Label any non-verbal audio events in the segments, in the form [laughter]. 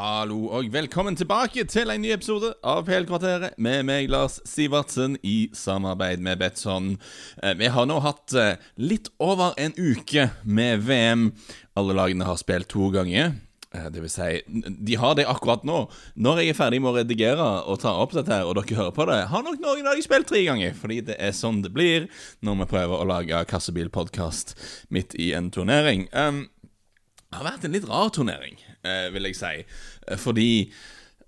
Hallo og velkommen tilbake til en ny episode av PL-kvarteret med meg, Lars Sivertsen, i samarbeid med Betson. Eh, vi har nå hatt eh, litt over en uke med VM. Alle lagene har spilt to ganger. Eh, det vil si, de har det akkurat nå. Når jeg er ferdig med å redigere og ta opp dette, her, og dere hører på det, har nok noen av de spilt tre ganger. Fordi det er sånn det blir når vi prøver å lage kassebilpodkast midt i en turnering. Um, det har vært en litt rar turnering, eh, vil jeg si. Eh, fordi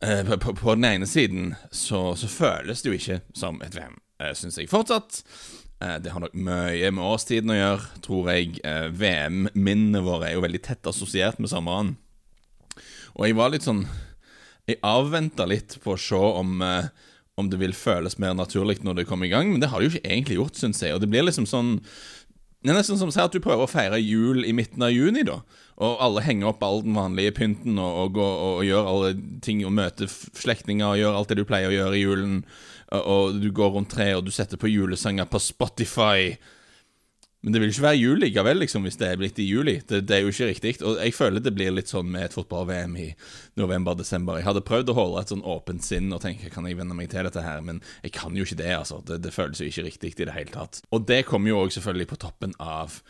eh, på, på, den ene siden så, så, føles det jo ikke som et VM, eh, syns jeg fortsatt. Det har nok mye med årstiden å gjøre, tror jeg. VM-minnene våre er jo veldig tett assosiert med sommeren. Og jeg var litt sånn Jeg avventa litt på å se om om det vil føles mer naturlig når det kommer i gang, men det har det jo ikke egentlig gjort, syns jeg. Og det blir liksom sånn det er nesten som å si at du prøver å feire jul i midten av juni, da. Og alle henger opp all den vanlige pynten og, og, og, og gjør alle ting og møter slektninger og gjør alt det du pleier å gjøre i julen. Og, du går rundt treet og du setter på julesanger på Spotify. Men det vil ikke være jul likevel, liksom, hvis det er blitt i juli. Det, det er jo ikke riktig. Og jeg føler det blir litt sånn med et fotball-VM i november-desember. Jeg hadde prøvd å holde et sånn åpent sinn og tenke kan jeg venne meg til dette her, men jeg kan jo ikke det, altså. Det, det føles jo ikke riktig i det hele tatt. Og det kommer jo òg selvfølgelig på toppen av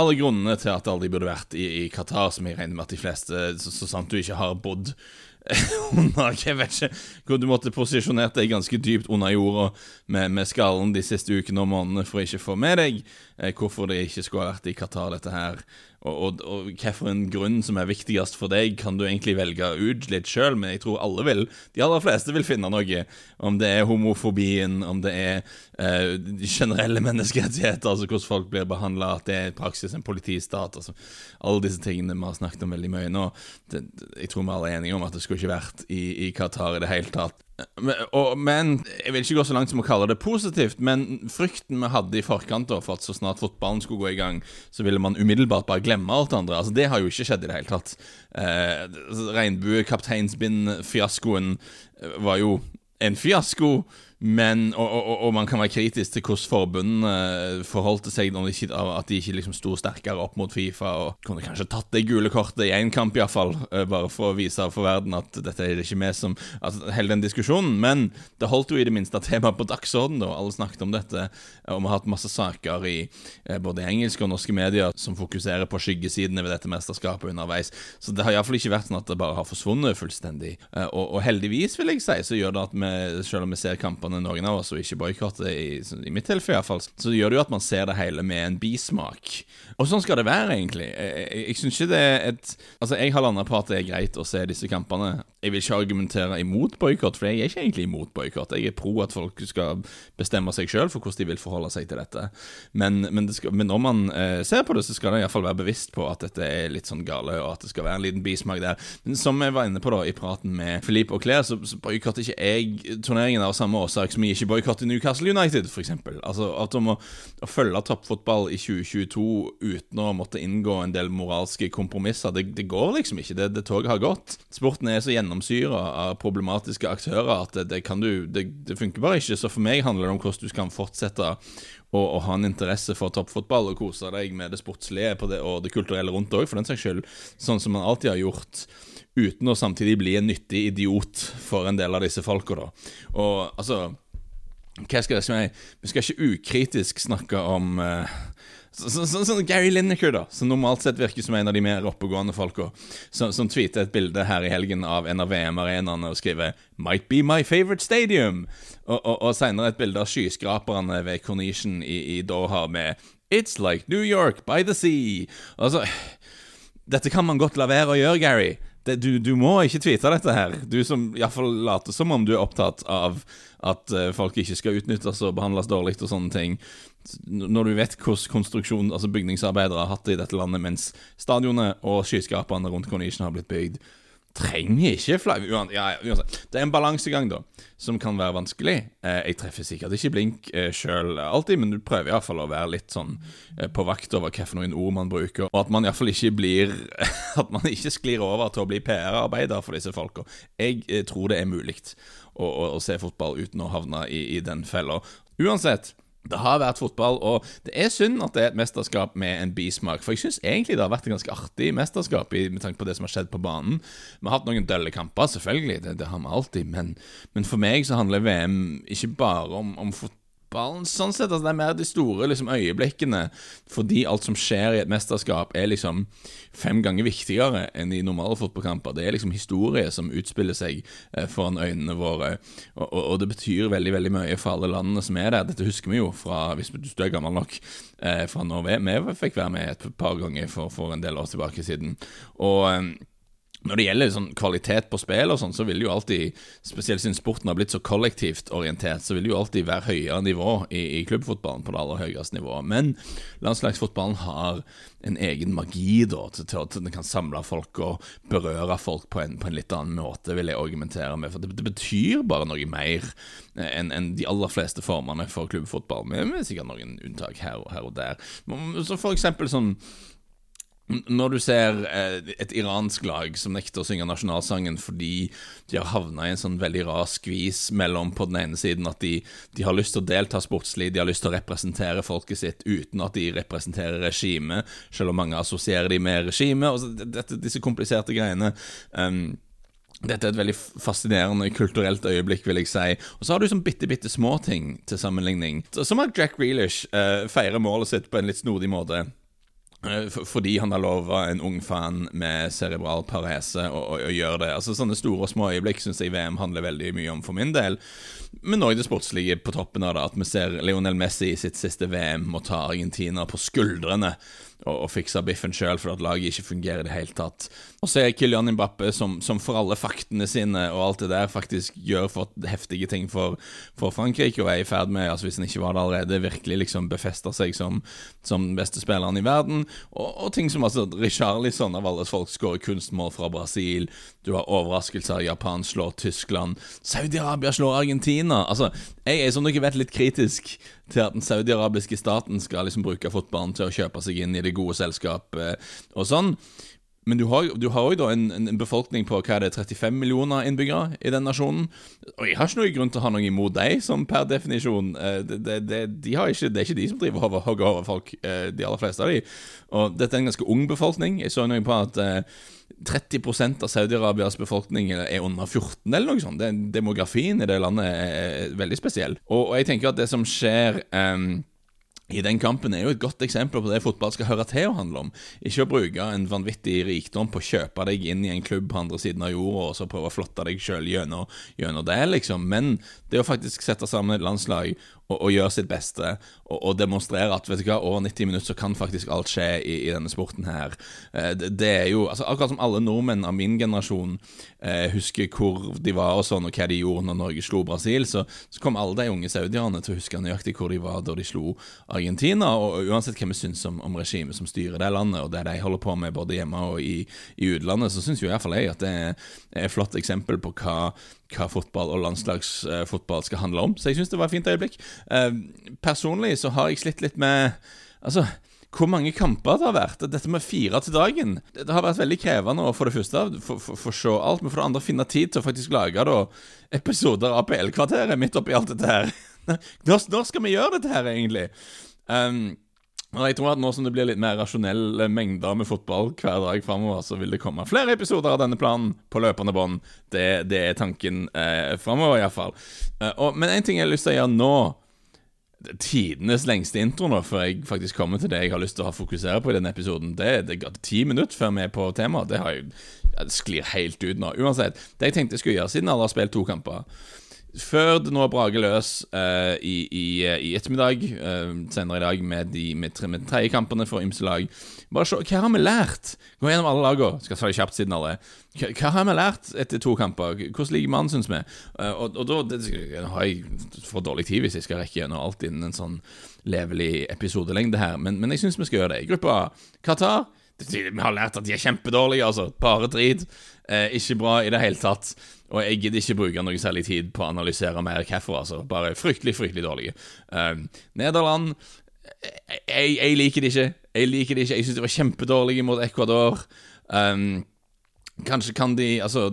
alle grunnene til at alle burde vært i, i Qatar, som jeg regner med at de fleste, så, så sant du ikke har bodd [laughs] Jeg vet ikke hvor du måtte posisjonert deg ganske dypt under jorda med, med, skallen de siste ukene og månedene for å ikke få med deg eh, hvorfor det ikke skulle ha vært i Qatar, dette her. Og, og, og hvilken grunn som er viktigst for deg, kan du egentlig velge ut litt sjøl, men jeg tror alle vil, de aller fleste vil finne noe. Om det er homofobien, om det er eh, generelle [laughs] menneskerettigheter, altså hvordan folk blir behandla, at det er praksis en politistat. altså Alle disse tingene vi har snakket om veldig mye nå. Det, jeg tror vi alle er enige om at det skulle ikke vært i, i Qatar i det hele tatt. Men, og, men, jeg vil ikke gå så langt som å kalle det positivt, men frykten vi hadde i forkant da, for at så snart fotballen skulle gå i gang, så ville man umiddelbart bare glemme alt det andre. Altså, Det har jo ikke skjedd i det hele tatt. Eh, Regnbuekapteinsbind-fiaskoen var jo en fiasko. Men, og, og, og, man kan være kritisk til hvordan forbundene forholdte seg når de at de ikke liksom sto sterkere opp mot Fifa. Og kunne kanskje tatt det gule kortet i én kamp, iallfall, eh, bare for å vise for verden at dette er det ikke vi som altså, Hele den diskusjonen. Men det holdt jo i det minste temaet på dagsordenen, da. Alle snakket om dette. Og vi har hatt masse saker i eh, både engelske og norske medier som fokuserer på skyggesidene ved dette mesterskapet underveis. Så det har iallfall ikke vært sånn at det bare har forsvunnet fullstendig. Eh, og, og heldigvis, vil jeg si, så gjør det at vi, selv om vi ser kampene kampene noen av oss, og ikke boikotte, i, i mitt tilfelle iallfall, så gjør det jo at man ser det hele med en bismak. Og sånn skal det være, egentlig. Jeg, jeg, jeg syns ikke det er et Altså, jeg har landa på at det er greit å se disse kampene. Jeg vil ikke argumentere imot boikott, for jeg er ikke egentlig imot boikott. Jeg er pro at folk skal bestemme seg sjøl for hvordan de vil forholde seg til dette. Men, men, det skal, men når man eh, ser på det, så skal det iallfall være bevisst på at dette er litt sånn gale, og at det skal være en liten bismak der. Men som jeg var inne på da i praten med Philippe og Claire, så, så boikotter ikke jeg turneringen av samme årsak sak som vi ikke boikotter Newcastle United, f.eks. Altså at om å, å følge toppfotball i 2022 uten å måtte inngå en del moralske kompromisser, det, det går liksom ikke. Det, det, toget har gått. Sporten er så gjennomsyra av problematiske aktører at det, det, kan du, det, det funker bare ikke. Så for meg handler det om hvordan du kan fortsette å, og ha en interesse for toppfotball og kose deg med det sportslige det, og det kulturelle rundt òg, for den saks skyld. Sånn som man alltid har gjort uten å samtidig bli en nyttig idiot for en del av disse folka, da. Og altså Hva skal jeg si? Vi skal ikke ukritisk snakke om uh, Sånn så, så, Gary Lineker, da, som normalt sett virker som en av de mer oppegående folka, som, som tweeter et bilde her i helgen av en av VM-arenaene og skriver 'Might be my favorite stadium', og, og, og senere et bilde av skyskraperne ved Cornition i, i Doha med 'It's like New York by the sea'. Altså Dette kan man godt la være å gjøre, Gary det, du, du, må ikke tweete dette her. Du som iallfall later som om du er opptatt av at uh, folk ikke skal utnyttes og behandles dårlig og sånne ting. Når du vet hvordan konstruksjon altså bygningsarbeidere har hatt det i dette landet mens stadionet og skyskaperne rundt Cornichen har blitt bygd, trenger ikke flagg ja, Det er en balansegang, da, som kan være vanskelig. Eh, jeg treffer sikkert ikke blink eh, sjøl alltid, men du prøver iallfall å være litt sånn eh, på vakt over hvilke ord man bruker, og at man iallfall ikke blir [laughs] At man ikke sklir over til å bli PR-arbeider for disse folka. Jeg tror det er mulig å, å, å, se fotball uten å havne i, i den fella. Uansett, Det har vært fotball, og det er synd at det er et mesterskap med en bismak. For jeg syns egentlig det har vært et ganske artig mesterskap med tanke på det som har skjedd på banen. Vi har hatt noen dølle kamper, selvfølgelig, det, det har vi alltid, men, men, for meg så handler VM ikke bare om, om fotball fotballen. Sånn sett, altså Det er mer de store liksom, øyeblikkene, fordi alt som skjer i et mesterskap, er liksom fem ganger viktigere enn i normale fotballkamper. Det er liksom historie som utspiller seg eh, foran øynene våre, og, og, og, det betyr veldig veldig mye for alle landene som er der. Dette husker vi jo fra, hvis du er gammel nok, eh, fra når vi, vi fikk være med et par ganger for, for en del år tilbake siden. Og eh, når det gjelder sånn kvalitet på spill, og sånn, så vil jo alltid, spesielt siden sporten har blitt så kollektivt orientert, så vil det jo alltid være høyere nivå i, i klubbfotballen på det aller høyeste nivået. Men landslagsfotballen har en egen magi da, til, til at den kan samle folk og berøre folk på en, på en litt annen måte, vil jeg argumentere med. For det, det betyr bare noe mer enn en de aller fleste formene for klubbfotball, med, med sikkert noen unntak her og, her og der. Så for eksempel sånn når du ser eh, et iransk lag som nekter å synge nasjonalsangen fordi de har havna i en sånn veldig rar skvis mellom på den ene siden at de, de, har lyst til å delta sportslig, de har lyst til å representere folket sitt uten at de representerer regimet, selv om mange assosierer de med regimet, og disse kompliserte greiene. Um, dette er et veldig fascinerende kulturelt øyeblikk, vil jeg si. Og så har du sånn bitte, bitte små ting til sammenligning. Som at Jack Grealish uh, feirer målet sitt på en litt snodig måte. Eh, fordi han har lova en ung fan med cerebral parese å, å, å, gjøre det. Altså Sånne store og små øyeblikk syns jeg VM handler veldig mye om for min del. Men òg det sportslige på toppen av det. At vi ser Lionel Messi i sitt siste VM må ta Argentina på skuldrene og, og fikse biffen sjøl fordi at laget ikke fungerer i det hele tatt. Og så er Kylian Mbappe, som, som, for alle faktene sine og alt det der, faktisk gjør for heftige ting for, for Frankrike, og er i ferd med, altså hvis han ikke var det allerede, virkelig liksom befester seg som, som beste spilleren i verden. Og, og ting som altså Richarlison av alle folk skårer kunstmål fra Brasil. Du har overraskelser. Japan slår Tyskland. Saudi-Arabia slår Argentina. Altså, jeg er som dere vet litt kritisk til at den saudiarabiske staten skal liksom bruke fotballen til å kjøpe seg inn i det gode selskapet og sånn. Men du har, du jo en, en, befolkning på hva er det, 35 millioner innbyggere i den nasjonen. Og jeg har ikke noen grunn til å ha noe imot deg, som per definisjon eh, det, det, det, de ikke, det, er ikke de som driver og hogger over folk, eh, de aller fleste av de. Og dette er en ganske ung befolkning. Jeg så noe på at 30 eh, av Saudi-Arabias befolkning er under 14, eller noe sånt. demografien i det landet er veldig spesiell. Og, og jeg tenker at det som skjer um, i den kampen er jo et godt eksempel på det fotball skal høre til å handle om. Ikke å bruke en vanvittig rikdom på å kjøpe deg inn i en klubb på andre siden av jorda og så prøve å flotte deg sjøl gjennom, gjennom, det, liksom. Men det å faktisk sette sammen et landslag og, og gjøre sitt beste og, og, demonstrere at vet du hva, over 90 minutter så kan faktisk alt skje i, i denne sporten her. Eh, det, det, er jo altså, Akkurat som alle nordmenn av min generasjon eh, husker hvor de var og sånn, og hva de gjorde når Norge slo Brasil, så, så kom alle de unge saudierne til å huske nøyaktig hvor de var da de slo Argentina. Og, uansett hva vi syns om, om regimet som styrer det landet, og det de holder på med både hjemme og i, i utlandet, så syns jo iallfall jeg at det er et flott eksempel på hva hva fotball og landslagsfotball skal handle om. Så jeg syns det var et fint øyeblikk. Eh, personlig så har jeg slitt litt med Altså hvor mange kamper det har vært. Dette med fire til dagen Det har vært veldig krevende å for det første få se alt, men for det andre finne tid til å faktisk lage da, episoder av PL-kvarteret midt oppi alt dette her. [laughs] Når, når skal vi gjøre dette her, egentlig? Um, jeg tror at Nå som det blir litt mer rasjonelle mengder med fotball hver dag framover, så vil det komme flere episoder av denne planen på løpende bånd. Det, det, er tanken eh, framover, iallfall. Eh, men en ting jeg har lyst til å gjøre nå Tidenes lengste intro nå, før jeg faktisk kommer til det jeg har lyst til å fokusere på i denne episoden. Det, det ga ti minutter før vi er på temaet. Det, det sklir helt ut nå. Uansett, det jeg tenkte jeg skulle gjøre, siden alle har spilt to kamper før det nå braker løs uh, i, i, i, ettermiddag, uh, senere i dag, med de med, tre, for ymse lag Bare se, hva har vi lært? Gå gjennom alle lagene. Skal ta det kjapt siden alle. Hva, hva, har vi lært etter to kamper? Hvordan ligger mannen, syns vi? Uh, og, og, da det, har jeg for dårlig tid hvis jeg skal rekke gjennom alt innen en sånn levelig episodelengde her, men, men jeg syns vi skal gjøre det. Gruppa Qatar Vi har lært at de er kjempedårlige, altså. Bare drit. Ikke bra i det hele tatt. Og jeg gidder ikke bruke noe særlig tid på å analysere mer hvorfor. Altså. Bare fryktelig, fryktelig dårlige. Eh, Nederland jeg, jeg, liker det ikke. Jeg liker det ikke. Jeg syns de var kjempedårlige mot Ecuador. Um, kanskje kan de Altså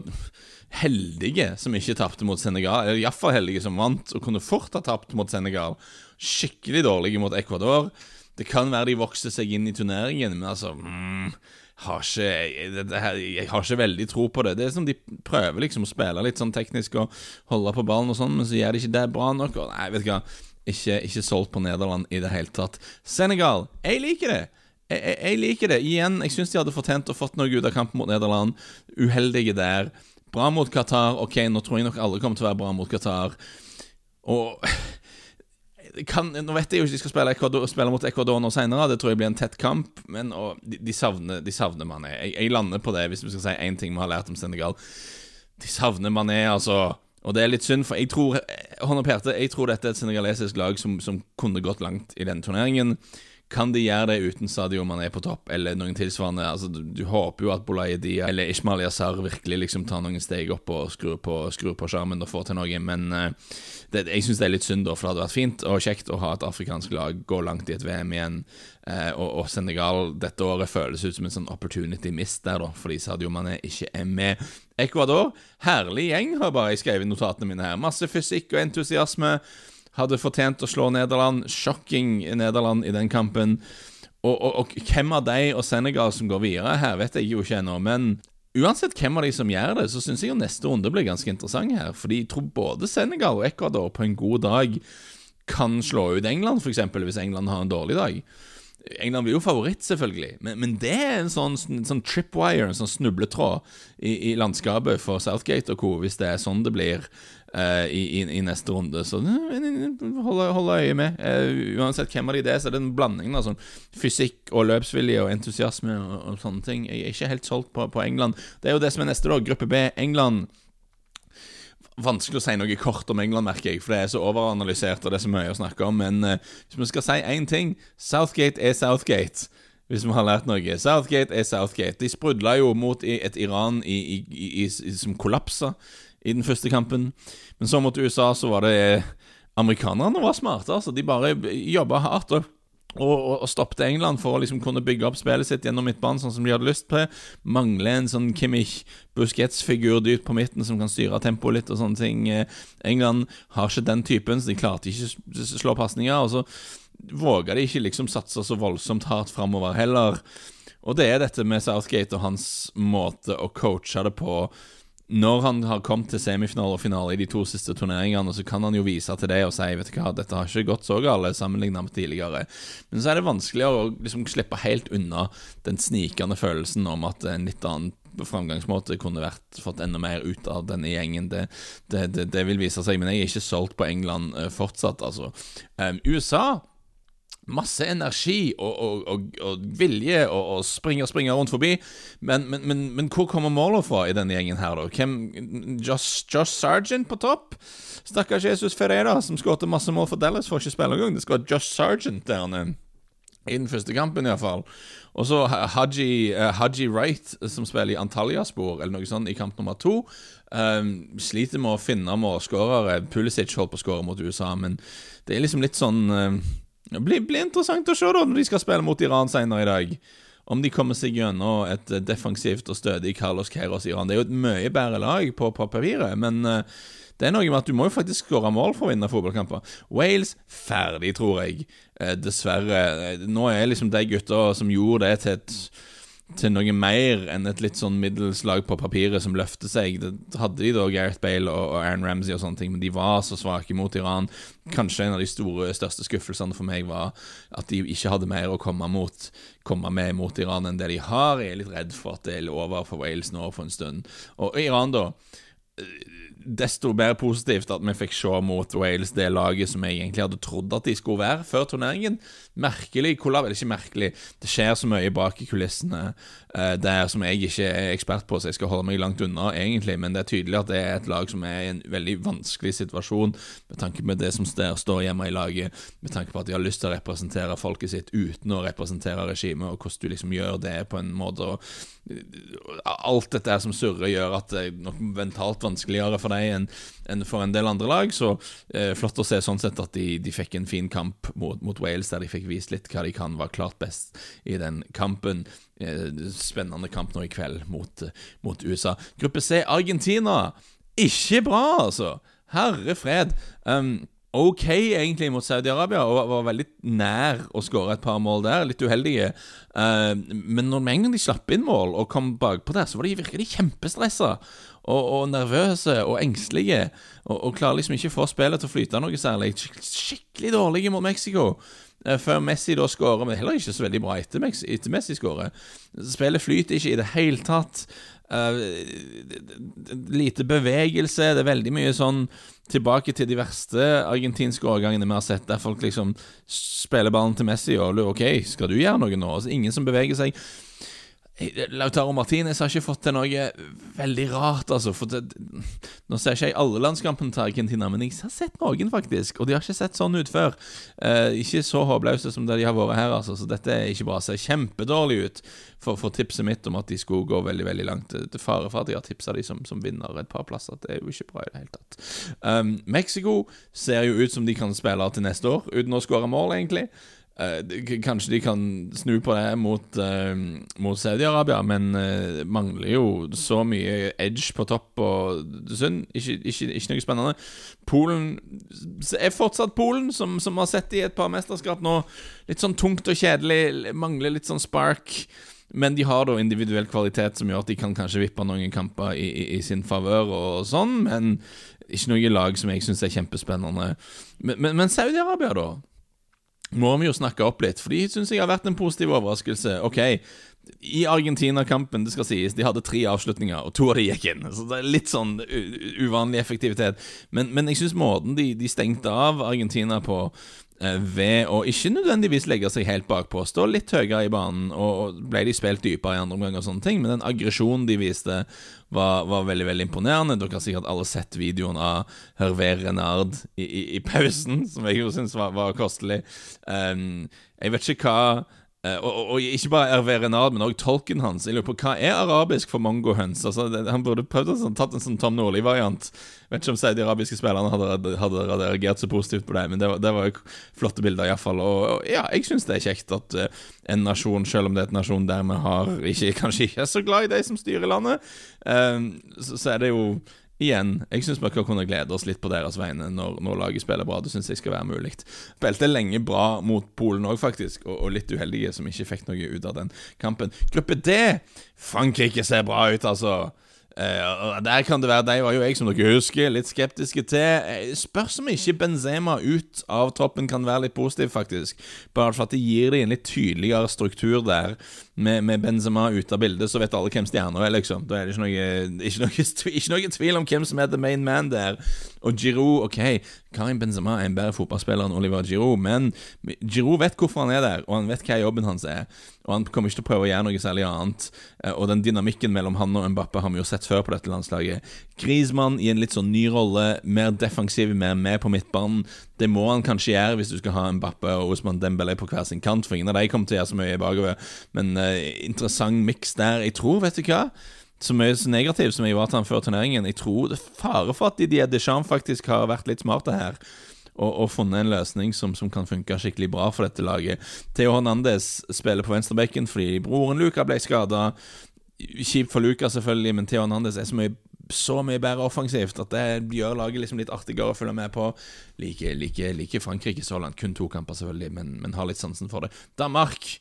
heldige som ikke tapte mot Senegal. Eller iallfall heldige som vant, og kunne fort ha tapt mot Senegal. Skikkelig dårlige mot Ecuador. Det kan være de vokser seg inn i turneringen, men altså mm, har ikke, jeg, har ikke veldig tro på det. Det er som de prøver liksom å spille litt sånn teknisk og holde på ballen og sånn, men så gjør de ikke det bra nok. Og nei, vet du hva, ikke, ikke solgt på Nederland i det hele tatt. Senegal, jeg liker det. Jeg, jeg, jeg liker det. Igjen, jeg syns de hadde fortjent å fått noe ut av kampen mot Nederland. Uheldige der. Bra mot Qatar. Ok, nå tror jeg nok alle kommer til å være bra mot Qatar. Og kan, Nå vet jeg jo ikke de skal spille, Ecuador, spille mot Ecuador nå senere, det tror jeg blir en tett kamp, men og, de, de, savner, de savner Mané. Jeg, jeg, lander på det, hvis vi skal si én ting vi har lært om Senegal. De savner Mané, altså. Og det er litt synd, for jeg tror hånda jeg tror dette er et senegalesisk lag som, som kunne gått langt i denne turneringen. Kan de gjøre det uten Sadio Mané på topp, eller noen tilsvarende? Altså, du, du håper jo at Bolayedi eller Ishmael Yazar virkelig liksom tar noen steg opp og skrur på, skrur på skjermen og får til noe, men uh, det, jeg syns det er litt synd, da, for det hadde vært fint og kjekt å ha et afrikansk lag gå langt i et VM igjen. Uh, og, og, Senegal dette året føles ut som en sånn opportunity mist der, da, fordi Sadio Mané ikke er med. Ecuador, herlig gjeng, har bare jeg skrevet i notatene mine her. Masse fysikk og entusiasme hadde fortjent å slå Nederland. Shocking Nederland i den kampen. Og, og, og, hvem av de og Senegal som går videre her, vet jeg jo ikke ennå. Men uansett hvem av de som gjør det, så syns jeg jo neste runde blir ganske interessant her. Fordi jeg tror både Senegal og Ecuador på en god dag kan slå ut England, f.eks. hvis England har en dårlig dag. England blir jo favoritt, selvfølgelig, men, men det er en sånn, sånn, tripwire, en sånn snubletråd i, i, landskapet for Southgate og co., hvis det er sånn det blir uh, i, i, i, neste runde. Så hold, hold øye med. Uh, uansett hvem av de det er, så er det en blanding av sånn fysikk og løpsvilje og entusiasme og, og, sånne ting. Jeg er ikke helt solgt på, på England. Det er jo det som er neste, da. Gruppe B. England vanskelig å si noe kort om England, merker jeg, for det er så overanalysert og det er så mye å snakke om. Men uh, hvis vi skal si én ting Southgate er Southgate. Hvis vi har lært noe. Southgate er Southgate. De sprudla jo mot et Iran i, i, i, som kollapsa i den første kampen. Men så mot USA så var det Amerikanerne var smarte. altså De bare jobba hardt. og og, og, stoppet England for å liksom kunne bygge opp spillet sitt gjennom midtbanen sånn som de hadde lyst på. Mangler en sånn Kimmich Busquets-figur dypt på midten som kan styre tempoet litt og sånne ting. Eh, England har ikke den typen, så de klarte ikke å slå pasninger. Og så våga de ikke liksom satse så voldsomt hardt framover heller. Og det er dette med Southgate og hans måte å coache det på når han har kommet til semifinale og finale i de to siste turneringene, så kan han jo vise til det og si vet du hva, dette har ikke gått så galt sammenlignet med tidligere. Men så er det vanskeligere å liksom slippe helt unna den snikende følelsen om at en litt annen framgangsmåte kunne vært fått enda mer ut av denne gjengen. Det, det, det, det vil vise seg, men jeg er ikke solgt på England uh, fortsatt, altså. Um, USA masse energi og, og, og, og vilje og, springer springer rundt forbi. Men, men, men, men, hvor kommer målet fra i denne gjengen her, da? Hvem, Josh, Josh Sargent på topp? Stakkars Jesus Ferreira, som skåret masse mål for Dallas, får ikke spille engang. Det skal være Josh Sargent der nede. I den første kampen, iallfall. Og så Haji, uh, Haji Wright, som spiller i Antalya-spor, eller noe sånt, i kamp nummer to. Um, sliter med å finne målskårere. Pulisic holdt på å skåre mot USA, men det er liksom litt sånn uh, det blir, blir, interessant å se da når de skal spille mot Iran senere i dag. Om de kommer seg gjennom et defensivt og stødig Carlos Queiros Iran. Det er jo et mye bedre lag på, papiret, men uh, det er noe med at du må jo faktisk skåre mål for å vinne fotballkamper. Wales ferdig, tror jeg. Eh, dessverre. Nå er liksom de gutta som gjorde det til et til noe mer enn et litt sånn middels lag på papiret som løfter seg. Det hadde de da Gareth Bale og, og Aaron Ramsey og sånne ting, men de var så svake mot Iran. Kanskje en av de store, største skuffelsene for meg var at de ikke hadde mer å komme, mot, komme med mot Iran enn det de har. Jeg er litt redd for at det er over for Wales nå for en stund. Og Iran, da desto mer positivt at vi fikk se mot Wales det laget som jeg egentlig hadde trodd at de skulle være før turneringen. Merkelig kollab, eller ikke merkelig, det skjer så mye bak i kulissene uh, der som jeg ikke er ekspert på, så jeg skal holde meg langt unna, egentlig, men det er tydelig at det er et lag som er i en veldig vanskelig situasjon med tanke på det som står hjemme i laget, med tanke på at de har lyst til å representere folket sitt uten å representere regimet, og hvordan du liksom gjør det på en måte. og alt dette som surrer, gjør at det er nok mentalt vanskeligere for dem enn en for en del andre lag. Så eh, flott å se sånn sett at de, de fikk en fin kamp mot, mot, Wales, der de fikk vist litt hva de kan, var klart best i den kampen. Eh, spennende kamp nå i kveld mot, mot USA. Gruppe C, Argentina. Ikke bra, altså. Herre fred. Um, ok egentlig mot Saudi-Arabia, og var veldig nær å skåre et par mål der. Litt uheldige. Uh, men når med en gang de slapp inn mål og kom bakpå der, så var de virkelig kjempestressa. Og, og, nervøse og engstelige. Og, og klarer liksom ikke å få spillet til å flyte noe særlig. Skikkelig dårlige mot Mexico. Uh, før Messi da skårer, men heller ikke så veldig bra etter, etter Messi skårer. Spillet flyter ikke i det hele tatt. Uh, lite bevegelse. Det er veldig mye sånn tilbake til de verste argentinske årgangene vi har sett, der folk liksom spiller ballen til Messi og lurer OK, skal du gjøre noe nå? Altså, ingen som beveger seg. Lautaro Martinez har ikke fått til noe veldig rart, altså. Det, nå ser ikke jeg alle landskampene til Argentina, men jeg har sett noen, faktisk. Og de har ikke sett sånn ut før. Eh, ikke så håpløse som det de har vært her, altså. Så dette er ikke bra. Ser kjempedårlig ut for, for, tipset mitt om at de skulle gå veldig veldig langt. Til fare for at jeg har tipsa de som, som, vinner et par plasser. Det er jo ikke bra i det hele tatt. Um, Mexico ser jo ut som de kan spille til neste år, uten å skåre mål, egentlig. Uh, kanskje de kan snu på det mot, uh, mot Saudi-Arabia, men uh, mangler jo så mye edge på topp og synd. Ikke, ikke, ikke, noe spennende. Polen er fortsatt Polen, som, som har sett i et par mesterskap nå. Litt sånn tungt og kjedelig, mangler litt sånn spark. Men de har da individuell kvalitet som gjør at de kan kanskje vippe noen kamper i, i, i sin favør og sånn, men ikke noe lag som jeg syns er kjempespennende. Men, men, men Saudi-Arabia, da? Må vi jo snakke opp litt, for de syns jeg har vært en positiv overraskelse. Ok, i Argentina-kampen, det skal sies, de hadde tre avslutninger, og to av de gikk inn. Så det er litt sånn uvanlig effektivitet. Men, men jeg syns måten de, de, stengte av Argentina på, ved å ikke nødvendigvis legge seg helt bakpå, stå litt høyere i banen, og ble de spilt dypere i andre omgang og sånne ting, men den aggresjonen de viste, var, var, veldig veldig imponerende. Dere har sikkert alle sett videoen av Hervé Renard i, i, i pausen, som jeg jo syns var, var, kostelig. Um, jeg vet ikke hva Uh, og, og, ikke bare RV Renard, men òg tolken hans. Jeg lurer på Hva er arabisk for mongohøns? Altså, han burde prøvd å sånn, tatt en sånn Tom Nordli-variant. Vet ikke om de arabiske spillerne hadde, hadde, reagert så positivt på det, men det var, det var flotte bilder, iallfall. Og, og ja, jeg syns det er kjekt at uh, en nasjon, selv om det er en nasjon der vi har ikke, [laughs] kanskje ikke er så glad i de som styrer landet, uh, så, så er det jo igjen, jeg syns vi skal kunne glede oss litt på deres vegne når, når laget spiller bra. Det syns jeg skal være mulig. Spilte lenge bra mot Polen òg, faktisk, og, og, litt uheldige som ikke fikk noe ut av den kampen. Gruppe D Frankrike ser bra ut, altså. Uh, der kan det være De var jo jeg, som dere husker, litt skeptiske til. Uh, spørs om ikke Benzema ut av troppen kan være litt positiv, faktisk. Bare for at det gir dem en litt tydeligere struktur der. Med, med Benzema ute av bildet, så vet alle hvem stjerna er, liksom. Da er det ikke noe, ikke, noe, [laughs] ikke noe, tvil om hvem som er the main man der. Og Giroud, OK, Karim Benzema er en bedre fotballspiller enn Oliver Giroud, men Giroud vet hvorfor han er der, og han vet hva jobben hans er. Og han kommer ikke til å prøve å gjøre noe særlig annet. Eh, og den dynamikken mellom han og Mbappe har vi jo sett før på dette landslaget. Griezmann i en litt sånn ny rolle, mer defensiv, mer med på midtbanen. Det må han kanskje gjøre hvis du skal ha Mbappe og Osman Dembélé på hver sin kant, for ingen av de kommer til å gjøre så mye bakover. Men uh, interessant miks der. Jeg tror, vet du hva så mye negativ som jeg var til han før turneringen. Jeg tror det er fare for at Didier Deschamps faktisk har vært litt smarte her. Og, og funnet en løsning som, som, kan funke skikkelig bra for dette laget. Theo Hernandez spiller på venstrebekken fordi broren Luca ble skada. Kjipt for Luca, selvfølgelig, men Theo Hernandez er så mye, så mye bedre offensivt at det gjør laget liksom litt artigere å følge med på. Like, like, like Frankrike så langt. Kun to kamper, selvfølgelig, men, men har litt sansen for det. Danmark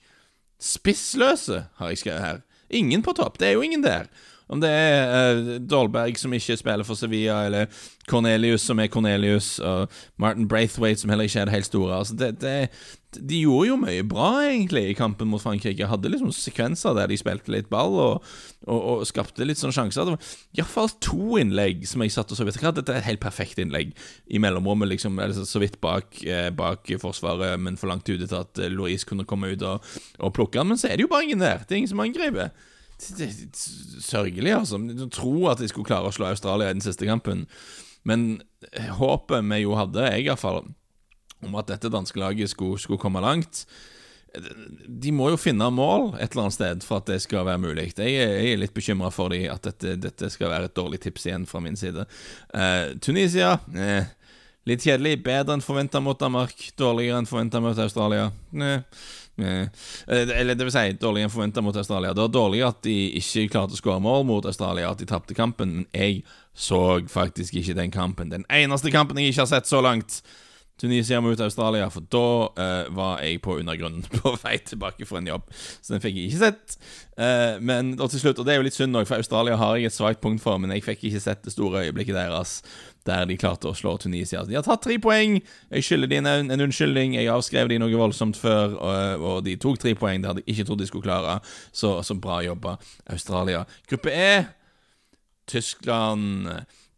spissløse, har jeg skrevet her. Ingen på topp. Det er jo ingen der. Om det er uh, Dolberg som ikke spiller for Sevilla, eller Cornelius som er Cornelius, og Martin Braithwaite som heller ikke er det helt store. Altså det, det, de gjorde jo mye bra, egentlig, i kampen mot Frankrike. Hadde liksom sekvenser der de spilte litt ball og, og, og skapte litt sånne sjanser. Det var iallfall to innlegg som jeg satt og så vidt. Dette er et helt perfekt innlegg i mellomrommet, liksom, så vidt bak, eh, bak forsvaret, men for langt ute til at eh, Louise kunne komme ut og, og plukke den. Men så er det jo bare ingen der. Det er ingen som angriper sørgelig, altså. Tro at de skulle klare å slå Australia i den siste kampen. Men håpet vi jo hadde, jeg iallfall, om at dette danske laget skulle, skulle komme langt de må jo finne mål et eller annet sted for at det skal være mulig. Jeg jeg er litt bekymra for de, at dette, dette, skal være et dårlig tips igjen fra min side. Eh, Tunisia eh, Litt kjedelig. Bedre enn forventa mot Danmark. Dårligere enn forventa mot Australia. Eh, eller det vil si, dårligere enn forventa mot Australia. Det var dårlig at de ikke klarte å skåre mål mot Australia, at de tapte kampen, men jeg så faktisk ikke den kampen. Den eneste kampen jeg ikke har sett så langt. Tunisia mot Australia, for da uh, var jeg på undergrunnen [laughs] på vei tilbake for en jobb. Så den fikk jeg ikke sett. Uh, men og til slutt, og det er jo litt synd òg, for Australia har jeg et svakt punkt for, men jeg fikk ikke sett det store øyeblikket deres der de klarte å slå Tunisia. De har tatt tre poeng. Jeg skylder dem en, en, unnskyldning. Jeg avskrev de noe voldsomt før, og, og de tok tre poeng. Det hadde jeg ikke trodd de skulle klare. Så, så bra jobba, Australia. Gruppe E Tyskland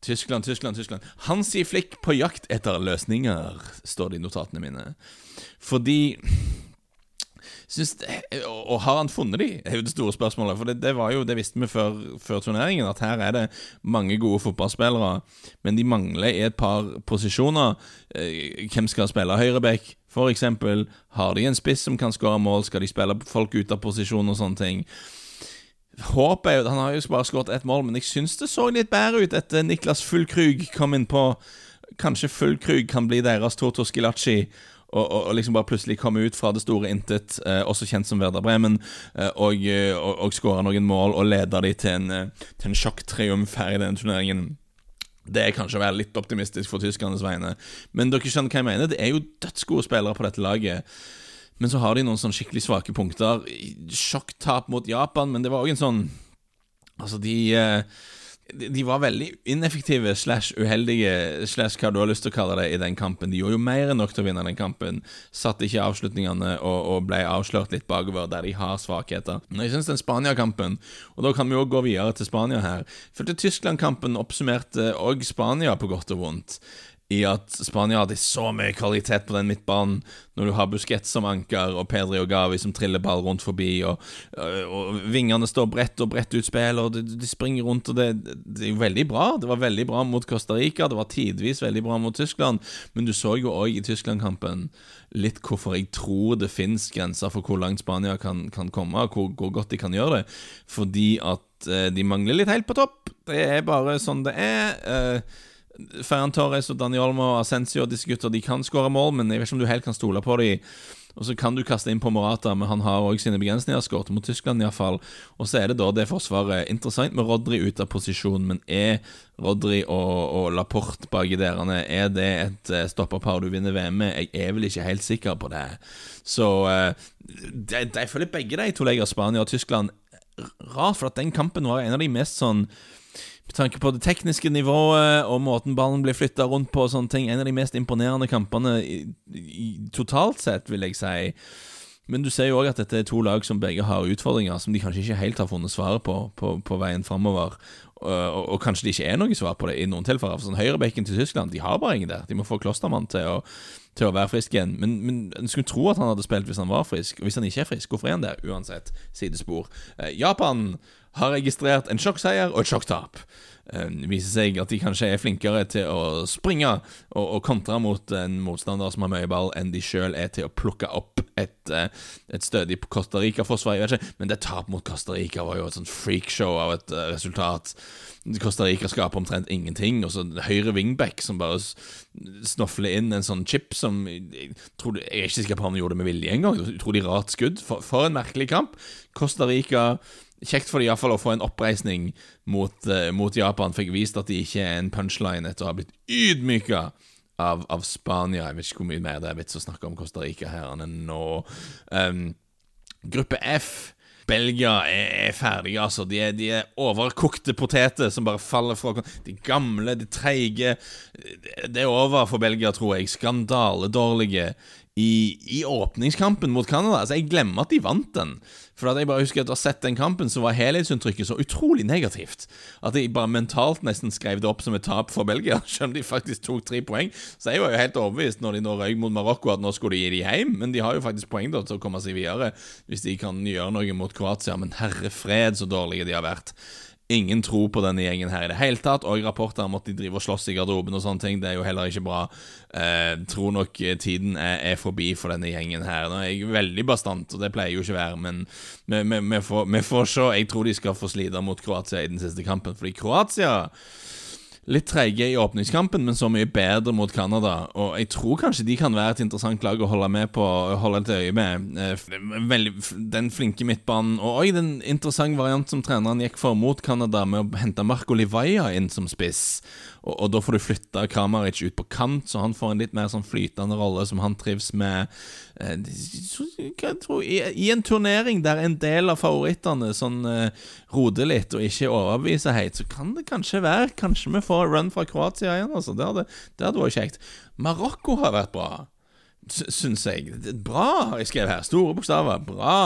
Tyskland, Tyskland, Tyskland. Hansi Flick på jakt etter løsninger, står det i notatene mine. Fordi Synes, og har han funnet de, er jo det store spørsmålet. For det, det var jo, det visste vi før, før, turneringen, at her er det mange gode fotballspillere. Men de mangler i et par posisjoner. Eh, hvem skal spille høyreback, f.eks.? Har de en spiss som kan skåre mål? Skal de spille folk ut av posisjon og sånne ting? Håpet jeg Han har jo bare skåret ett mål, men jeg syns det så litt bedre ut etter Niklas Fullkrug kom inn på Kanskje Fullkrug kan bli deres Toto Skilacci. Og, og, og, liksom bare plutselig komme ut fra det store intet, eh, også kjent som Werder Bremen, eh, og, eh, og, og skåre noen mål og lede de til en, eh, til en sjokktriumf her i denne turneringen. Det er kanskje å være litt optimistisk for tyskernes vegne, men dere skjønner hva jeg mener. Det er jo dødsgode spillere på dette laget. Men så har de noen sånn skikkelig svake punkter. Sjokktap mot Japan, men det var òg en sånn Altså, de eh, de var veldig ineffektive slash uheldige slash hva du har lyst til å kalle det i den kampen. De gjorde jo mer enn nok til å vinne den kampen. Satte ikke avslutningene og, og ble avslørt litt bakover der de har svakheter. Men jeg syns den Spania-kampen, og da kan vi jo gå videre til Spania her Følte Tyskland-kampen oppsummerte òg Spania på godt og vondt i at Spania hadde så mye kvalitet på den midtbanen, når du har Busquets som anker og Pedri og Gavi som triller ball rundt forbi, og, og vingene står bredt og bredt ut spill, og de, de, springer rundt, og det, det, er jo veldig bra. Det var veldig bra mot Costa Rica, det var tidvis veldig bra mot Tyskland, men du så jo òg i Tyskland-kampen litt hvorfor jeg tror det fins grenser for hvor langt Spania kan, kan komme, og hvor, hvor, godt de kan gjøre det, fordi at eh, de mangler litt helt på topp. Det er bare sånn det er. Eh, Ferran Torres og Daniel Olmo og Ascencio disse gutta, de kan skåre mål, men jeg vet ikke om du helt kan stole på dem. Og så kan du kaste inn på Morata, men han har òg sine begrensninger. Skåret mot Tyskland, iallfall. Og så er det da det forsvaret. Interessant med Rodri ute av posisjon, men er Rodri og, og Laporte baki derene Er det et uh, stopperpar du vinner VM med? Jeg er vel ikke helt sikker på det. Så uh, de, de, føler begge de to legger Spania og Tyskland rart, for at den kampen var en av de mest sånn med tanke på det tekniske nivået og måten ballen blir flytta rundt på, og sånne ting, en av de mest imponerende kampene i, i, totalt sett, vil jeg si. Men du ser jo òg at dette er to lag som begge har utfordringer som de kanskje ikke helt har funnet svaret på på, på veien framover. Og, og, og, kanskje det ikke er noe svar på det i noen tilfeller. Sånn Høyrebekken til Tyskland De har bare ingen der. De må få Klostermann til å, til å være frisk igjen. Men, men en skulle tro at han hadde spilt hvis han var frisk. Og hvis han ikke er frisk, hvorfor er han der? Uansett, sidespor. Eh, Japan har registrert en sjokkseier og et sjokktap. Det eh, viser seg at de kanskje er flinkere til å springe og, og kontre mot en motstander som har mye ball, enn de sjøl er til å plukke opp et, eh, et stødig Costa Rica-forsvar. Men det tap mot Costa Rica var jo et sånt freakshow av et uh, resultat. Costa Rica skaper omtrent ingenting, og så høyre wingback som bare snofler inn en sånn chip som Jeg, tror, jeg er ikke sikker på om de gjorde det med vilje engang. Utrolig rart skudd. For, for en merkelig kamp. Costa Rica Kjekt for de iallfall å få en oppreisning mot, uh, mot, Japan. Fikk vist at de ikke er en punchline etter å ha blitt ydmyka av, av, Spania. Jeg vet ikke hvor mye mer det er vits å snakke om Costa Rica her enn nå. Um, gruppe F. Belgia er, er ferdige, altså. De er, de er, overkokte poteter som bare faller fra De gamle, de treige Det er over for Belgia, tror jeg. Skandaledårlige i, i åpningskampen mot Canada. Altså, jeg glemmer at de vant den. For at jeg bare husker at å ha sett den kampen, så var helhetsinntrykket så utrolig negativt at jeg bare mentalt nesten skrev det opp som et tap for Belgia, [laughs] selv om de faktisk tok tre poeng. Så jeg var jo helt overbevist når de nå røyk mot Marokko, at nå skulle de gi de hjem. Men de har jo faktisk poeng da til å komme seg videre, hvis de kan gjøre noe mot Kroatia. Men herre fred, så dårlige de har vært. Ingen tro på denne gjengen her i det hele tatt. Og rapporter om at de driver og slåss i garderoben og sånne ting. Det er jo heller ikke bra. Eh, tror nok tiden er, er, forbi for denne gjengen her. Nå er jeg veldig bastant, og det pleier jo ikke å være, men vi, får, får se. Jeg tror de skal få slite mot Kroatia i den siste kampen, fordi Kroatia litt treige i åpningskampen, men så mye bedre mot Canada. Og jeg tror kanskje de kan være et interessant lag å holde med på Holde et øye med. Eh, den flinke midtbanen, og òg den interessante variant som treneren gikk for mot Canada, med å hente Marco Livaja inn som spiss. Og, og, da får du flytta Kramaric ut på kant, så han får en litt mer sånn flytende rolle som han trives med. Eh, tror, i, i, en turnering der en del av favorittene sånn eh, roder litt og ikke overbeviser helt, så kan det kanskje være Kanskje vi får run fra Kroatia igjen, altså. Det hadde, det hadde vært kjekt. Marokko har vært bra syns jeg. Bra, har jeg skrevet her. Store bokstaver. Bra.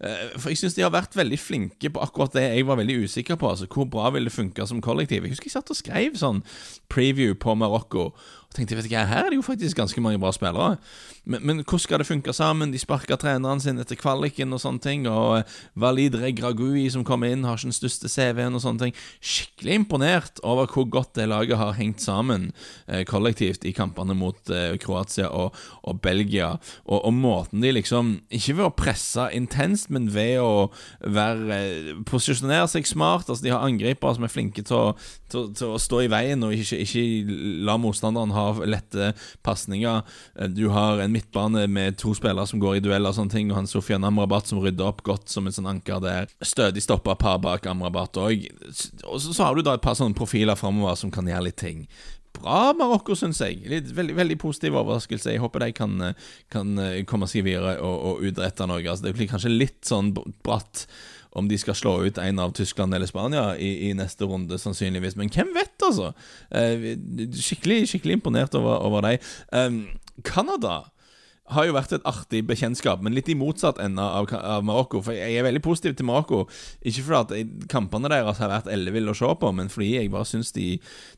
Eh, for jeg syns de har vært veldig flinke på akkurat det jeg var veldig usikker på. Altså Hvor bra vil det funke som kollektiv? Jeg husker jeg satt og skrev sånn preview på Marokko. Og tenkte vet hva, her er det jo faktisk ganske mange bra spillere. Men, men hvordan skal det funke sammen? De sparka treneren sin etter kvaliken og sånne ting. Og eh, Walid Regragui som kommer inn, har ikke den største CV-en og sånne ting. Skikkelig imponert over hvor godt det laget har hengt sammen eh, kollektivt i kampene mot eh, Kroatia og, og Belgia. Og, og, måten de liksom Ikke ved å presse intenst, men ved å være eh, posisjonere seg smart. Altså De har angripere som er flinke til å, til, til å stå i veien og ikke, ikke la motstanderen ha har lette pasninger. Eh, du har en midtbane med to spillere som går i duell og sånne ting, og han Sofian Amrabat som rydder opp godt som en sånn anker der. Stødig stoppa par bak Amrabat òg. Og så, så, har du da et par sånne profiler framover som kan gjøre litt ting bra Marokko, syns jeg. Litt, veldig, veldig positiv overraskelse. Jeg håper de kan, kan eh, komme seg videre og, og utrette noe. Altså, det blir kanskje litt sånn bratt om de skal slå ut en av Tyskland eller Spania i, i neste runde, sannsynligvis. Men hvem vet, altså? Eh, skikkelig, skikkelig imponert over, over dem. Um, Canada har jo vært et artig bekjentskap, men litt i motsatt ende av, av, Marokko. For jeg er veldig positiv til Marokko. Ikke fordi at kampene deres har vært elleville å se på, men fordi jeg bare syns de,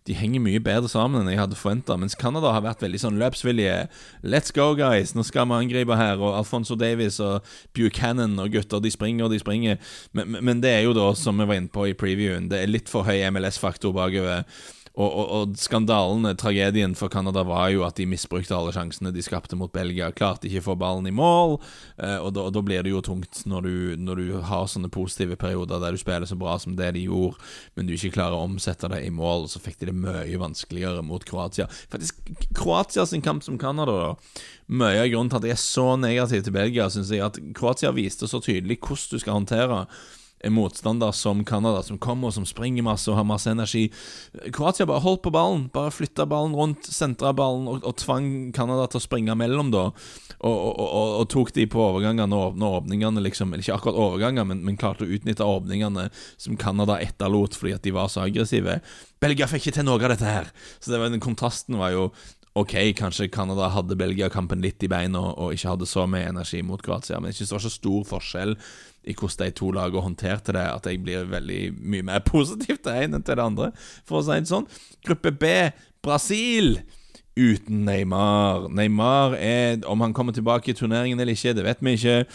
de, henger mye bedre sammen enn jeg hadde forventa. Mens Canada har vært veldig sånn løpsvillige. Let's go, guys! Nå skal vi angripe her. Og Alfonso Davies og Buchanan og gutter, de springer og de springer. Men, men det er jo da, som vi var inne på i previewen, det er litt for høy MLS-faktor bakover. Og, og, og skandalen, tragedien for Canada, var jo at de misbrukte alle sjansene de skapte mot Belgia. Klarte ikke å få ballen i mål, eh, og da, og da blir det jo tungt når du, når du, har sånne positive perioder der du spiller så bra som det de gjorde, men du ikke klarer å omsette det i mål. Så fikk de det mye vanskeligere mot Kroatia. Faktisk, Kroatia sin kamp som Canada, da. Mye av grunnen til at jeg er så negativ til Belgia, syns jeg at Kroatia viste så tydelig hvordan du skal håndtere en motstander som Canada, som kommer som springer masse og har masse energi. Kroatia bare holdt på ballen, bare flytta ballen rundt, sentra ballen og, og, tvang Canada til å springe mellom, da. Og, og, og tok de på overgangene og åpna åpningene liksom ikke akkurat overganger, men, men klarte å utnytte åpningene som Canada etterlot fordi at de var så aggressive. Belgia fikk ikke til noe av dette her. Så det var, den kontrasten var jo Ok, kanskje Canada hadde Belgia-kampen litt i beina og ikke hadde så mye energi mot Kroatia, men jeg synes det var så stor forskjell i hvordan de to lagene håndterte det, at jeg blir veldig mye mer [laughs] positiv til det ene enn til det andre, for å si det sånn. Gruppe B, Brasil uten Neymar. Neymar er Om han kommer tilbake i turneringen eller ikke, det vet vi ikke.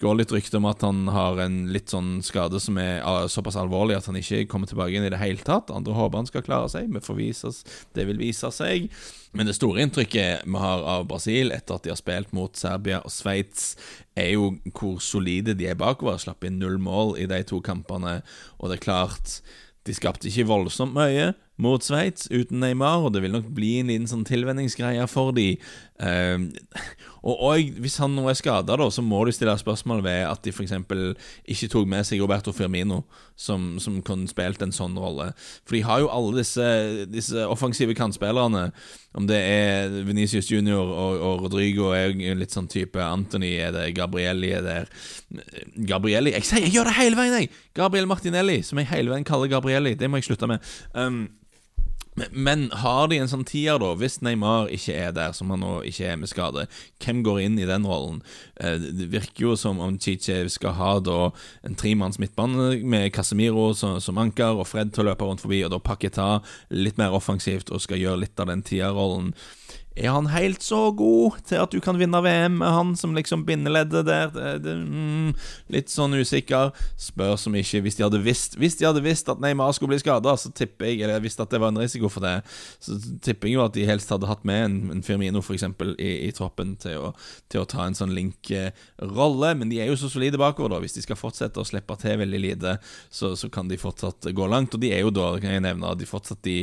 Går litt rykte om at han har en litt sånn skade som er såpass alvorlig at han ikke kommer tilbake inn i det hele tatt. Andre håper han skal klare seg. Vi får vise oss, det vil vise seg. Men det store inntrykket vi har av Brasil etter at de har spilt mot Serbia og Sveits, er jo hvor solide de er bakover. Slapp inn null mål i de to kampene, og det er klart de skapte ikke voldsomt mye mot Sveits uten Neymar, og det vil nok bli en liten sånn tilvenningsgreie for de. Um, og, og, hvis han nå er skada, så må du stille spørsmål ved at de f.eks. ikke tok med seg Roberto Firmino, som, som kunne spilt en sånn rolle. For de har jo alle disse, disse offensive kantspillerne. Om det er Venicius Junior og, og, Rodrigo er jo litt sånn type Anthony er det, Gabrielli er der. Gabrielli Jeg sier jeg gjør det hele veien, jeg! Gabriel Martinelli, som jeg hele veien kaller Gabrielli. Det må jeg slutte med. Um, men har de en sånn tier, da, hvis Neymar ikke er der, som han nå ikke er med skade, hvem går inn i den rollen? Eh, det virker jo som om Chiche skal ha da en tremanns midtbane med Casemiro som, anker, og Fred til å løpe rundt forbi, og da Paketa litt mer offensivt og skal gjøre litt av den tierrollen. Er han helt så god til at du kan vinne VM med han som liksom bindeleddet der? Det, det, mm, litt sånn usikker. Spør som ikke Hvis de hadde visst Hvis de hadde visst at Neymar skulle bli skada, så tipper jeg Eller visst at det var en risiko for det, så tipper jeg jo at de helst hadde hatt med en, en Firmino eksempel, i, i troppen til å, til å, ta en sånn link-rolle. Men de er jo så solide bakover, da. Hvis de skal fortsette å slippe til veldig lite, så, så kan de fortsatt gå langt. Og de er jo da, kan jeg nevne, de fortsatt de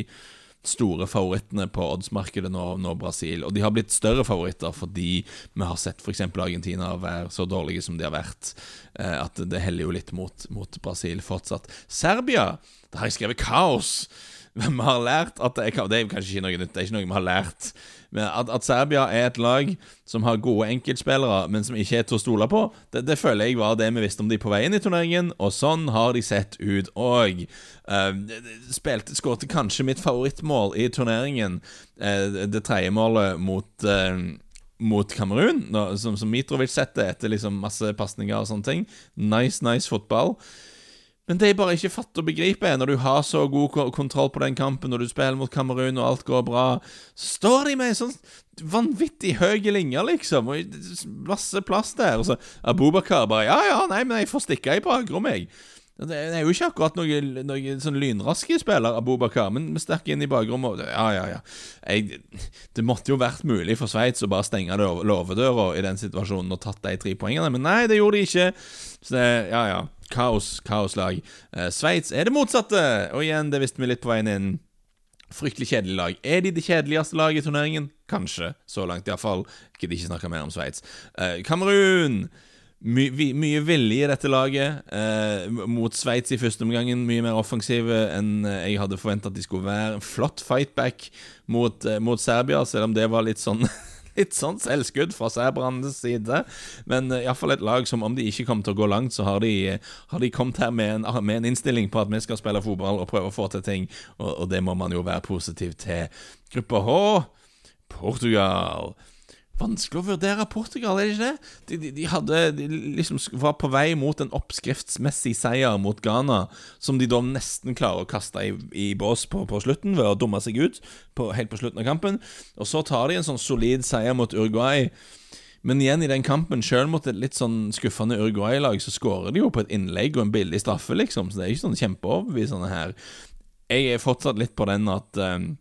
store favorittene på oddsmarkedet nå, nå, Brasil. Og de har blitt større favoritter fordi vi har sett f.eks. Argentina være så dårlige som de har vært, eh, at det heller jo litt mot, mot Brasil fortsatt. Serbia, der har jeg skrevet kaos. Vi har lært at det er, det er kanskje ikke noe nytt, det er ikke noe vi har lært. At, at, Serbia er et lag som har gode enkeltspillere, men som ikke er til å stole på, det, det føler jeg var det vi visste om de på veien i turneringen, og sånn har de sett ut òg. Uh, skårte kanskje mitt favorittmål i turneringen, uh, det tredje målet mot uh, mot Kamerun, som, som Mitrovic setter etter liksom masse pasninger og sånne ting. Nice, nice fotball. Men det jeg bare ikke fatter og begriper, er når du har så god kontroll på den kampen, når du spiller mot Kamerun og alt går bra, så står de med en sånn vanvittig høy linje, liksom, og masse plass der. Og så Abubakar bare Ja, ja, nei, men jeg får stikke i bakrommet, jeg. Det er jo ikke akkurat noen noe sånn lynraske spiller, Abubakar, men stakk inn i bakrommet. Ja, ja, ja. Jeg, det måtte jo vært mulig for Sveits å bare stenge låvedøra i den situasjonen og tatt de tre poengene, men nei, det gjorde de ikke. Så det, ja, ja. Kaos, kaoslag. Eh, Sveits er det motsatte, og igjen, det visste vi litt på veien inn. Fryktelig kjedelig lag. Er de det kjedeligste laget i turneringen? Kanskje, så langt iallfall. Gidder ikke snakke mer om Sveits. Eh, Kamerun. My, mye vilje i dette laget. Eh, mot Sveits i første omgangen. Mye mer offensive enn eh, jeg hadde forventa at de skulle være. Flott fightback mot, eh, mot Serbia, selv om det var litt sånn [laughs] litt sånn selvskudd fra Sæbrandes side. Men uh, iallfall et lag som om de ikke kommer til å gå langt, så har de, har de kommet her med en, med en, innstilling på at vi skal spille fotball og prøve å få til ting, og, og det må man jo være positiv til. Gruppe H, Portugal. Vanskelig å vurdere Portugal, er det ikke det? De, de, de, hadde, de liksom var på vei mot en oppskriftsmessig seier mot Ghana, som de da nesten klarer å kaste i, i bås på, på, slutten ved å dumme seg ut på, helt på slutten av kampen. Og så tar de en sånn solid seier mot Uruguay. Men igjen i den kampen, sjøl mot et litt sånn skuffende Uruguay-lag, så skårer de jo på et innlegg og en billig straffe, liksom. Så det er ikke sånn kjempeoverbevisende her. Jeg er fortsatt litt på den at um,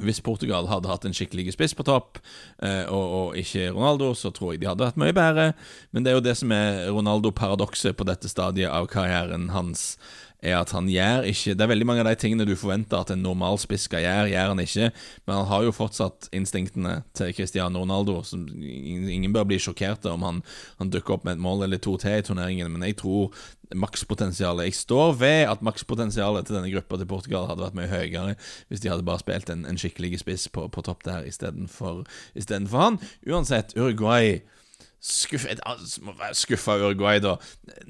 hvis Portugal hadde hatt en skikkelig spiss på topp, eh, og, og, ikke Ronaldo, så tror jeg de hadde vært mye bedre. Men det er jo det som er Ronaldo-paradokset på dette stadiet av karrieren hans er at han gjør ikke Det er veldig mange av de tingene du forventer at en normal spiss skal gjøre, gjør han ikke. Men han har jo fortsatt instinktene til Cristiano Ronaldo. Som ingen bør bli sjokkerte om han, han dukker opp med et mål eller to til i turneringen, men jeg tror makspotensialet Jeg står ved at makspotensialet til denne gruppa til Portugal hadde vært mye høyere hvis de hadde bare spilt en, en skikkelig spiss på, på topp der istedenfor han. Uansett, Uruguay Skuffa Uruguay, da.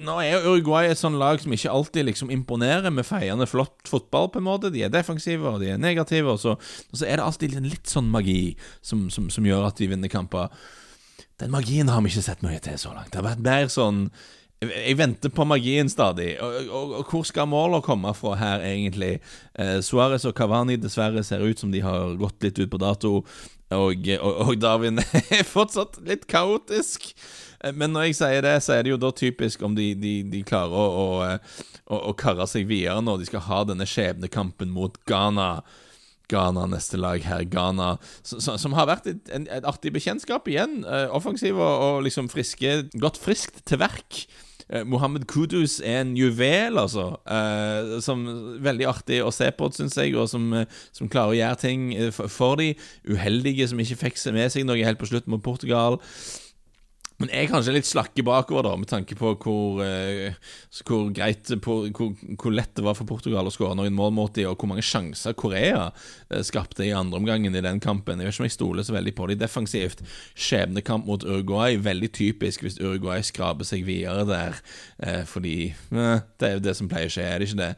Nå er Uruguay et sånn lag som ikke alltid liksom imponerer med feiende flott fotball, på en måte. De er defensive, og de er negative, og så, og så er det alltid litt sånn magi som, som, som, gjør at de vinner kamper. Den magien har vi ikke sett mye til så langt. Det har vært mer sånn jeg venter på magien stadig. Og, og, og hvor skal målene komme fra her, egentlig? Eh, Suárez og Cavani dessverre ser ut som de har gått litt ut på dato. Og, og Darwin [laughs] er fortsatt litt kaotisk. Eh, men når jeg sier det, så er det jo da typisk om de, de, de klarer å, å, å, karre seg videre når de skal ha denne skjebnekampen mot Ghana. Ghana, neste lag her, Ghana, som, som har vært et, et, artig bekjentskap igjen. Uh, offensiv og, og, liksom friske Gått friskt til verk. Uh, Mohammed Kudus er en juvel, altså. Uh, som Veldig artig å se på, syns jeg, og som, uh, som, klarer å gjøre ting for, for de Uheldige som ikke fikk med seg noe helt på slutten mot Portugal. Men jeg er kanskje litt slakke bakover, da, med tanke på hvor, eh, hvor greit hvor, hvor, lett det var for Portugal å skåre noen mål mot dem, og hvor mange sjanser Korea eh, skapte i andre omgangen i den kampen. Jeg vet ikke om jeg stoler så veldig på dem defensivt. Skjebnekamp mot Uruguay, veldig typisk hvis Uruguay skraper seg videre der, eh, fordi eh, det er jo det som pleier å skje, er det ikke det?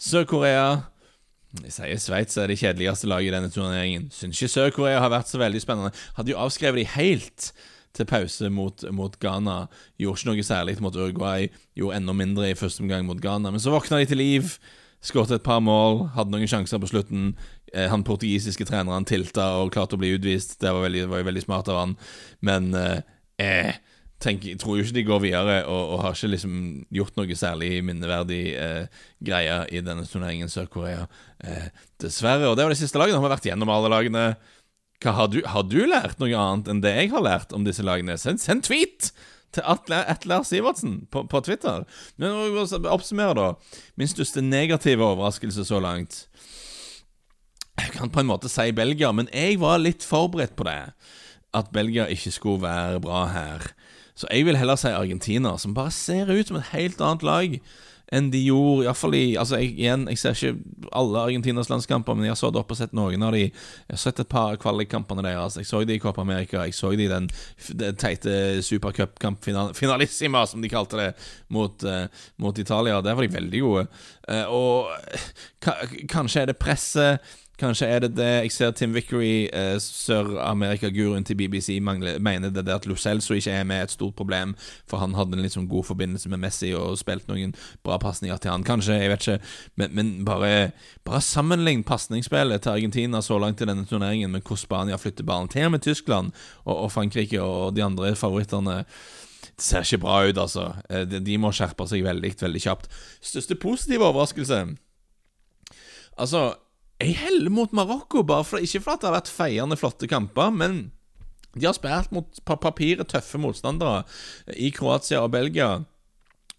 Sør-Korea jeg sier Sveits er det kjedeligste laget i denne turneringen. Syns ikke Sør-Korea har vært så veldig spennende. Hadde jo avskrevet de helt til pause mot, mot, Ghana. Gjorde ikke noe særlig mot Uruguay, gjorde enda mindre i første omgang mot Ghana. Men så våkna de til liv. Skåret et par mål, hadde noen sjanser på slutten. Eh, han portugisiske treneren tilta og klarte å bli utvist. Det var, veldig, var veldig smart av han. Men eh, jeg tror jo ikke de går videre, og, og har ikke liksom gjort noe særlig minneverdig eh, greie i denne turneringen Sør-Korea. Eh, dessverre. Og det var det siste laget. Han har vært gjennom alle lagene. Hva, har, du, har, du, lært noe annet enn det jeg har lært om disse lagene? Send, send tweet! til Atle, Atle Sivertsen på, på, Twitter. Men oppsummere, da. Min største negative overraskelse så langt Jeg kan på en måte si Belgia, men jeg var litt forberedt på det. At Belgia ikke skulle være bra her. Så jeg vil heller si Argentina, som bare ser ut som et helt annet lag enn de gjorde. Iallfall i Altså, jeg, igjen, jeg ser ikke alle Argentinas landskamper, men jeg har stått opp og sett noen av de. Jeg har sett et par kvalikkampene deres. Jeg så de i Copa America. Jeg så de i den, den teite supercupkamp finalissima, som de kalte det, mot, uh, mot Italia. Der var de veldig gode. Uh, og kanskje er det presset Kanskje er det det jeg ser Tim Vickery, eh, Sør-Amerika-guruen til BBC, mangler, mener det at Lo Celso ikke er med, et stort problem, for han hadde en sånn god forbindelse med Messi og spilt noen bra pasninger til han. Kanskje, jeg vet ikke, men, men bare, bare sammenlign pasningsspillet til Argentina så langt i denne turneringen med hvordan Spania flytter ballen til med Tyskland og, og Frankrike og de andre favorittene. Det ser ikke bra ut, altså. Eh, de, de må skjerpe seg veldig, veldig kjapt. Største positive overraskelse Altså jeg heller mot Marokko, bare for, ikke fordi det har vært feiende flotte kamper, men de har spilt mot papiret tøffe motstandere i Kroatia og Belgia.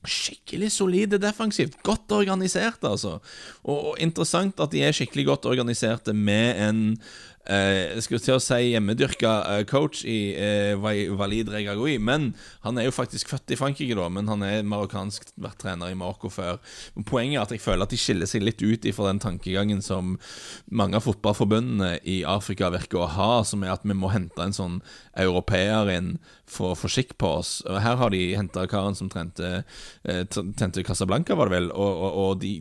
Skikkelig solide defensivt. Godt organisert, altså. Og, og, interessant at de er skikkelig godt organiserte med en eh, jeg skulle til å si hjemmedyrka eh, coach i eh, Walid Regagoui. Men han er jo faktisk født i Frankrike, da. Men han er marokkansk, vært trener i Marokko før. Poenget er at jeg føler at de skiller seg litt ut ifra den tankegangen som mange av fotballforbundene i Afrika virker å ha, som er at vi må hente en sånn europeer inn for å få skikk på oss. Her har de henta karen som trente, eh, trente Casablanca, var det vel. Og, og, og de,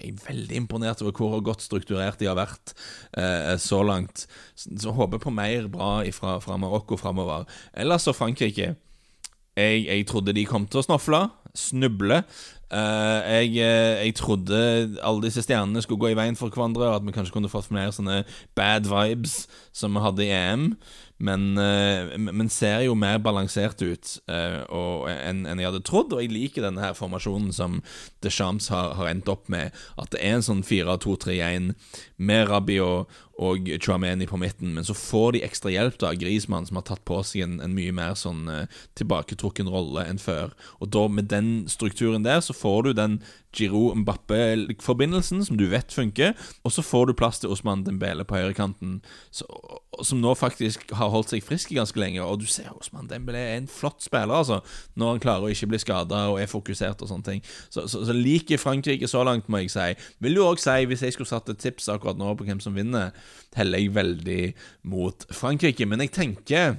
er veldig imponert over hvor godt strukturert de har vært eh, så langt. Så, håper på mer bra fra, fra Marokko framover. Ellers så Frankrike. Jeg, jeg, trodde de kom til å snofle, snuble. Uh, jeg, uh, jeg, trodde alle disse stjernene skulle gå i veien for hverandre, og at vi kanskje kunne fått flere sånne bad vibes som vi hadde i EM men, uh, men, ser jo mer balansert ut enn en jeg hadde trodd. Og jeg liker denne her formasjonen som Deschamps har, har endt opp med. At det er en sånn 4-2-3-1 med Rabiot og Chouameni på midten, men så får de ekstra hjelp av Griezmann, som har tatt på seg en, en mye mer sånn tilbaketrukken rolle enn før. Og da med den strukturen der, så får du den Giroud-Mbappé-forbindelsen, som du vet funker, og så får du plass til Osman Dembele på høyrekanten, som nå faktisk har holdt seg frisk ganske lenge. Og du ser Osman Dembele er en flott spiller, altså, når han klarer å ikke bli skada og er fokusert og sånne ting. Så, så, så liker Frankrike så langt, må jeg si. Vil du òg si, hvis jeg skulle satt et tips akkurat nå på hvem som vinner, heller jeg veldig mot Frankrike. Men jeg tenker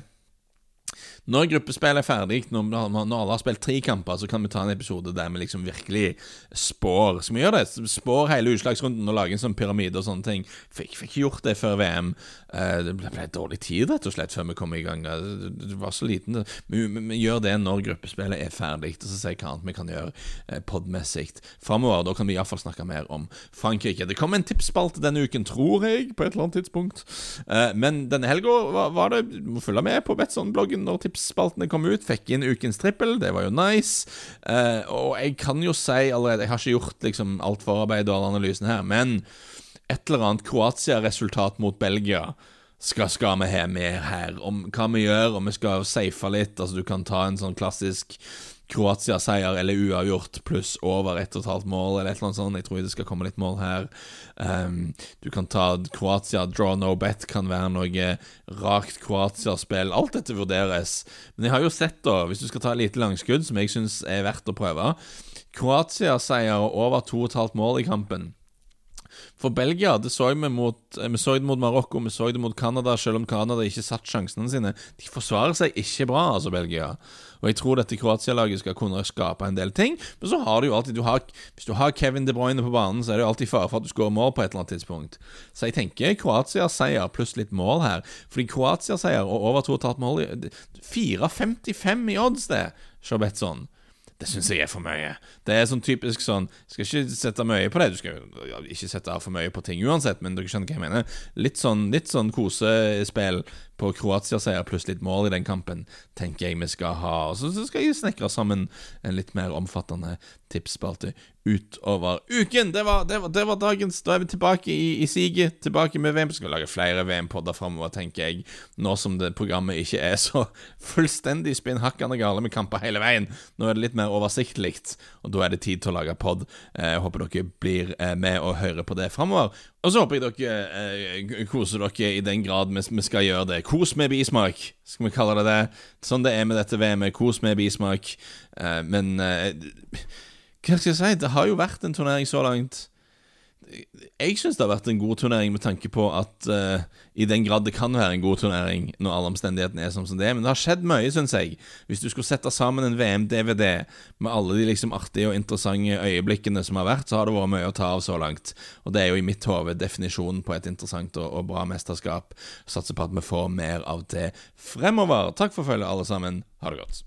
når gruppespillet er ferdig, når, når, alle har spilt tre kamper, så kan vi ta en episode der vi liksom virkelig spår. Skal vi gjøre det? Spår hele utslagsrunden og lage en sånn pyramide og sånne ting. Fikk, ikke gjort det før VM. Uh, det ble, ble dårlig tid, rett og slett, før vi kom i gang. Det var så liten. Vi, vi, vi gjør det når gruppespillet er ferdig, og så ser jeg hva annet vi kan gjøre uh, podmessig framover. Da kan vi iallfall snakke mer om Frankrike. Det kom en tipsspalte denne uken, tror jeg, på et eller annet tidspunkt. Uh, men denne helga var, var, det må følge med på Betson-bloggen når tips tipsspaltene kom ut. Fikk inn ukens trippel, det var jo nice. Uh, og jeg kan jo si allerede Jeg har ikke gjort liksom alt forarbeidet og all analysen her, men et eller annet Kroatia-resultat mot Belgia skal, skal vi ha mer her. Om hva vi gjør, om vi skal safe litt. Altså Du kan ta en sånn klassisk Kroatia-seier eller uavgjort pluss over ett og et halvt mål, eller et eller annet sånt. Jeg tror det skal komme litt mål her. Um, du kan ta Kroatia, draw no bet kan være noe rakt Kroatia-spill. Alt dette vurderes. Men jeg har jo sett, da, hvis du skal ta et lite langskudd, som jeg syns er verdt å prøve Kroatia-seier over to og et halvt mål i kampen. For Belgia det så vi mot eh, Vi så det mot Marokko, vi så det mot Canada, selv om Canada ikke satt sjansene sine. De forsvarer seg ikke bra, altså, Belgia. Og jeg tror dette Kroatia-laget skal kunne skape en del ting. Men så har du jo alltid du har, Hvis du har Kevin De Bruyne på banen, så er det jo alltid fare for at du skårer mål på et eller annet tidspunkt. Så jeg tenker Kroatia-seier pluss litt mål her. Fordi Kroatia-seier og over 2,5 mål 4,55 i odds, det, Sjabetson. det syns jeg er for mye. Det er sånn typisk sånn Skal ikke sette mye på det. Du skal ja, ikke sette for mye på ting uansett, men dere skjønner hva jeg mener. Litt sånn, litt sånn kosespill på Kroatia-seier pluss litt mål i den kampen, tenker jeg vi skal ha. Og så skal jeg snekre sammen en litt mer omfattende tipsspalte utover uken. Det var, det, var, det var, dagens. Da er vi tilbake i, i siget. Tilbake med VM. Vi Skal lage flere VM-podder framover, tenker jeg. Nå som det programmet ikke er så [laughs] fullstendig spinnhakkende gale med kamper hele veien. Nå er det litt mer oversiktlig, og da er det tid til å lage pod. Eh, jeg håper dere blir eh, med og hører på det framover. Og så håper jeg dere eh, koser dere i den grad vi, vi skal gjøre det. Kos med bismak, skal vi kalle det det. Sånn det er med dette VM-et. Kos med bismak. Eh, men eh, hva skal jeg si? Det har jo vært en turnering så langt jeg syns det har vært en god turnering med tanke på at uh, i den grad det kan være en god turnering når alle omstendighetene er som det er. Men det har skjedd mye, syns jeg. Hvis du skulle sette sammen en VM-DVD med alle de liksom artige og interessante øyeblikkene som har vært, så har det vært mye å ta av så langt. Og det er jo i mitt hode definisjonen på et interessant og, og bra mesterskap. Satser på at vi får mer av det fremover. Takk for følget, alle sammen. Ha det godt.